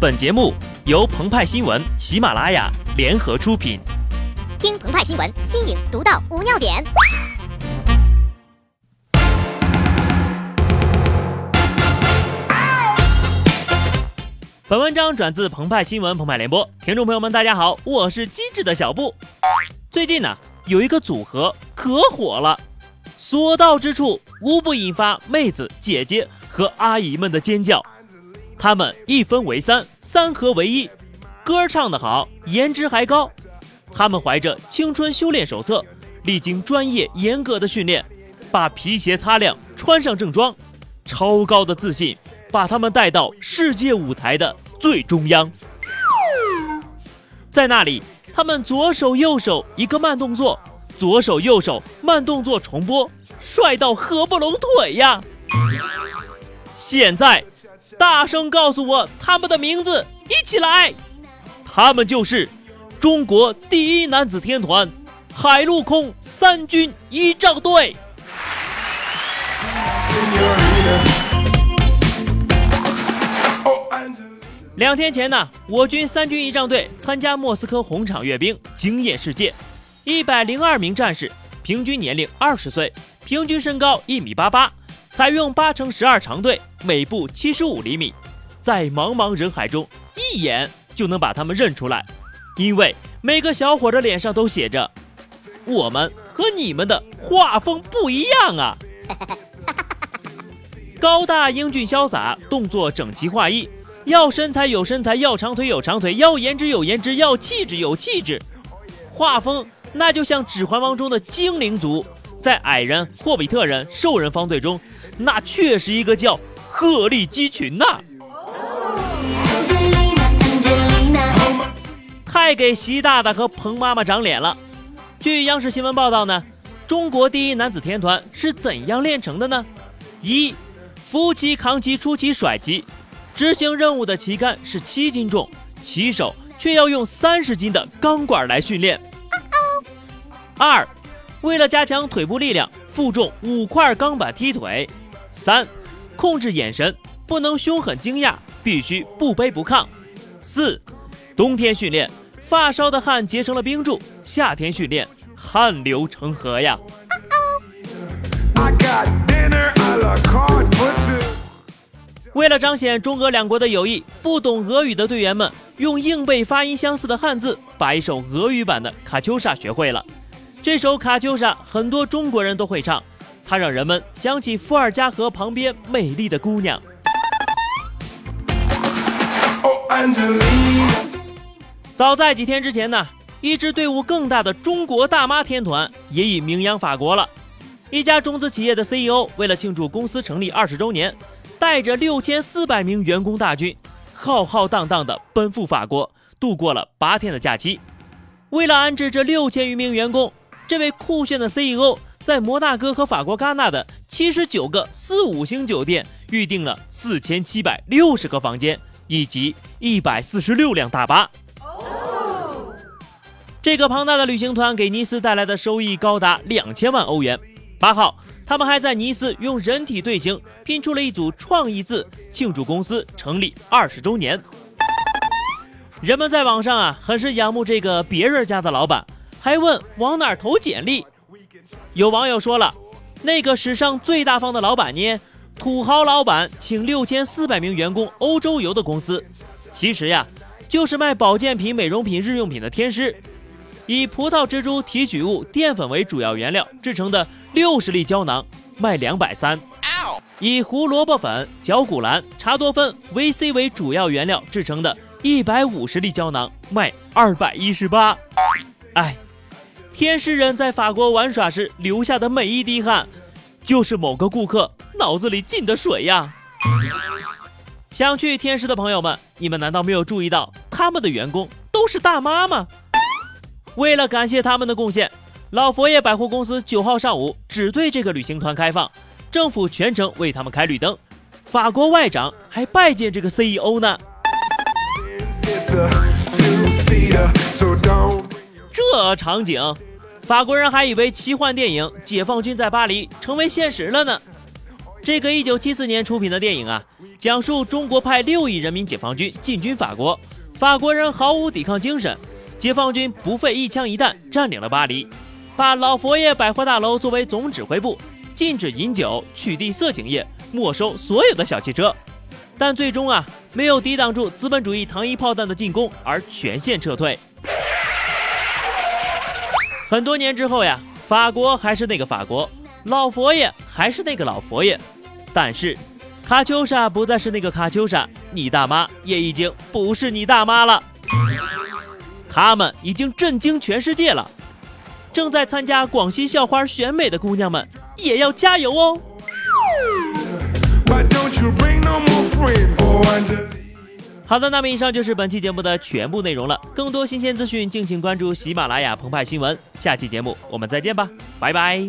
本节目由澎湃新闻、喜马拉雅联合出品。听澎湃新闻，新颖独到，无尿点。本文章转自澎湃新闻澎湃联播，听众朋友们，大家好，我是机智的小布。最近呢，有一个组合可火了，所到之处无不引发妹子、姐姐和阿姨们的尖叫。他们一分为三，三合为一，歌唱得好，颜值还高。他们怀着青春修炼手册，历经专业严格的训练，把皮鞋擦亮，穿上正装，超高的自信。把他们带到世界舞台的最中央，在那里，他们左手右手一个慢动作，左手右手慢动作重播，帅到合不拢腿呀！现在，大声告诉我他们的名字，一起来！他们就是中国第一男子天团海陆空三军仪仗队。两天前呢，我军三军仪仗队参加莫斯科红场阅兵，惊艳世界。一百零二名战士，平均年龄二十岁，平均身高一米八八，采用八乘十二长队，每步七十五厘米。在茫茫人海中，一眼就能把他们认出来，因为每个小伙的脸上都写着“我们和你们的画风不一样啊”。高大英俊潇洒，动作整齐划一。要身材有身材，要长腿有长腿，要颜值有颜值，要气质有气质。画风那就像《指环王》中的精灵族，在矮人、霍比特人、兽人方队中，那确是一个叫鹤立鸡群呐！太给习大大和彭妈妈长脸了。据央视新闻报道呢，中国第一男子天团是怎样练成的呢？一，扶旗、扛旗、出旗、甩旗。执行任务的旗杆是七斤重，旗手却要用三十斤的钢管来训练。二，为了加强腿部力量，负重五块钢板踢腿。三，控制眼神，不能凶狠惊讶，必须不卑不亢。四，冬天训练，发烧的汗结成了冰柱；夏天训练，汗流成河呀。为了彰显中俄两国的友谊，不懂俄语的队员们用硬背发音相似的汉字，把一首俄语版的《卡秋莎》学会了。这首《卡秋莎》很多中国人都会唱，它让人们想起伏尔加河旁边美丽的姑娘。早在几天之前呢，一支队伍更大的中国大妈天团也已名扬法国了。一家中资企业的 CEO 为了庆祝公司成立二十周年。带着六千四百名员工大军，浩浩荡荡地奔赴法国，度过了八天的假期。为了安置这六千余名员工，这位酷炫的 CEO 在摩纳哥和法国戛纳的七十九个四五星酒店预订了四千七百六十个房间以及一百四十六辆大巴。这个庞大的旅行团给尼斯带来的收益高达两千万欧元。八号。他们还在尼斯用人体队形拼出了一组创意字，庆祝公司成立二十周年。人们在网上啊，很是仰慕这个别人家的老板，还问往哪投简历。有网友说了，那个史上最大方的老板呢？土豪老板请六千四百名员工欧洲游的公司，其实呀，就是卖保健品、美容品、日用品的天师，以葡萄蜘蛛提取物淀粉为主要原料制成的。六十粒胶囊卖两百三，以胡萝卜粉、绞股蓝、茶多酚、VC 为主要原料制成的一百五十粒胶囊卖二百一十八。哎，天使人在法国玩耍时流下的每一滴汗，就是某个顾客脑子里进的水呀！想去天使的朋友们，你们难道没有注意到他们的员工都是大妈吗？为了感谢他们的贡献。老佛爷百货公司九号上午只对这个旅行团开放，政府全程为他们开绿灯，法国外长还拜见这个 CEO 呢。这场景，法国人还以为奇幻电影《解放军在巴黎》成为现实了呢。这个1974年出品的电影啊，讲述中国派六亿人民解放军进军法国，法国人毫无抵抗精神，解放军不费一枪一弹占领了巴黎，把老佛爷百货大楼作为总指挥部，禁止饮酒，取缔色情业，没收所有的小汽车，但最终啊，没有抵挡住资本主义糖衣炮弹的进攻而全线撤退。很多年之后呀，法国还是那个法国。老佛爷还是那个老佛爷，但是卡秋莎不再是那个卡秋莎，你大妈也已经不是你大妈了。他们已经震惊全世界了。正在参加广西校花选美的姑娘们也要加油哦。好的，那么以上就是本期节目的全部内容了。更多新鲜资讯，敬请关注喜马拉雅澎湃新闻。下期节目我们再见吧，拜拜。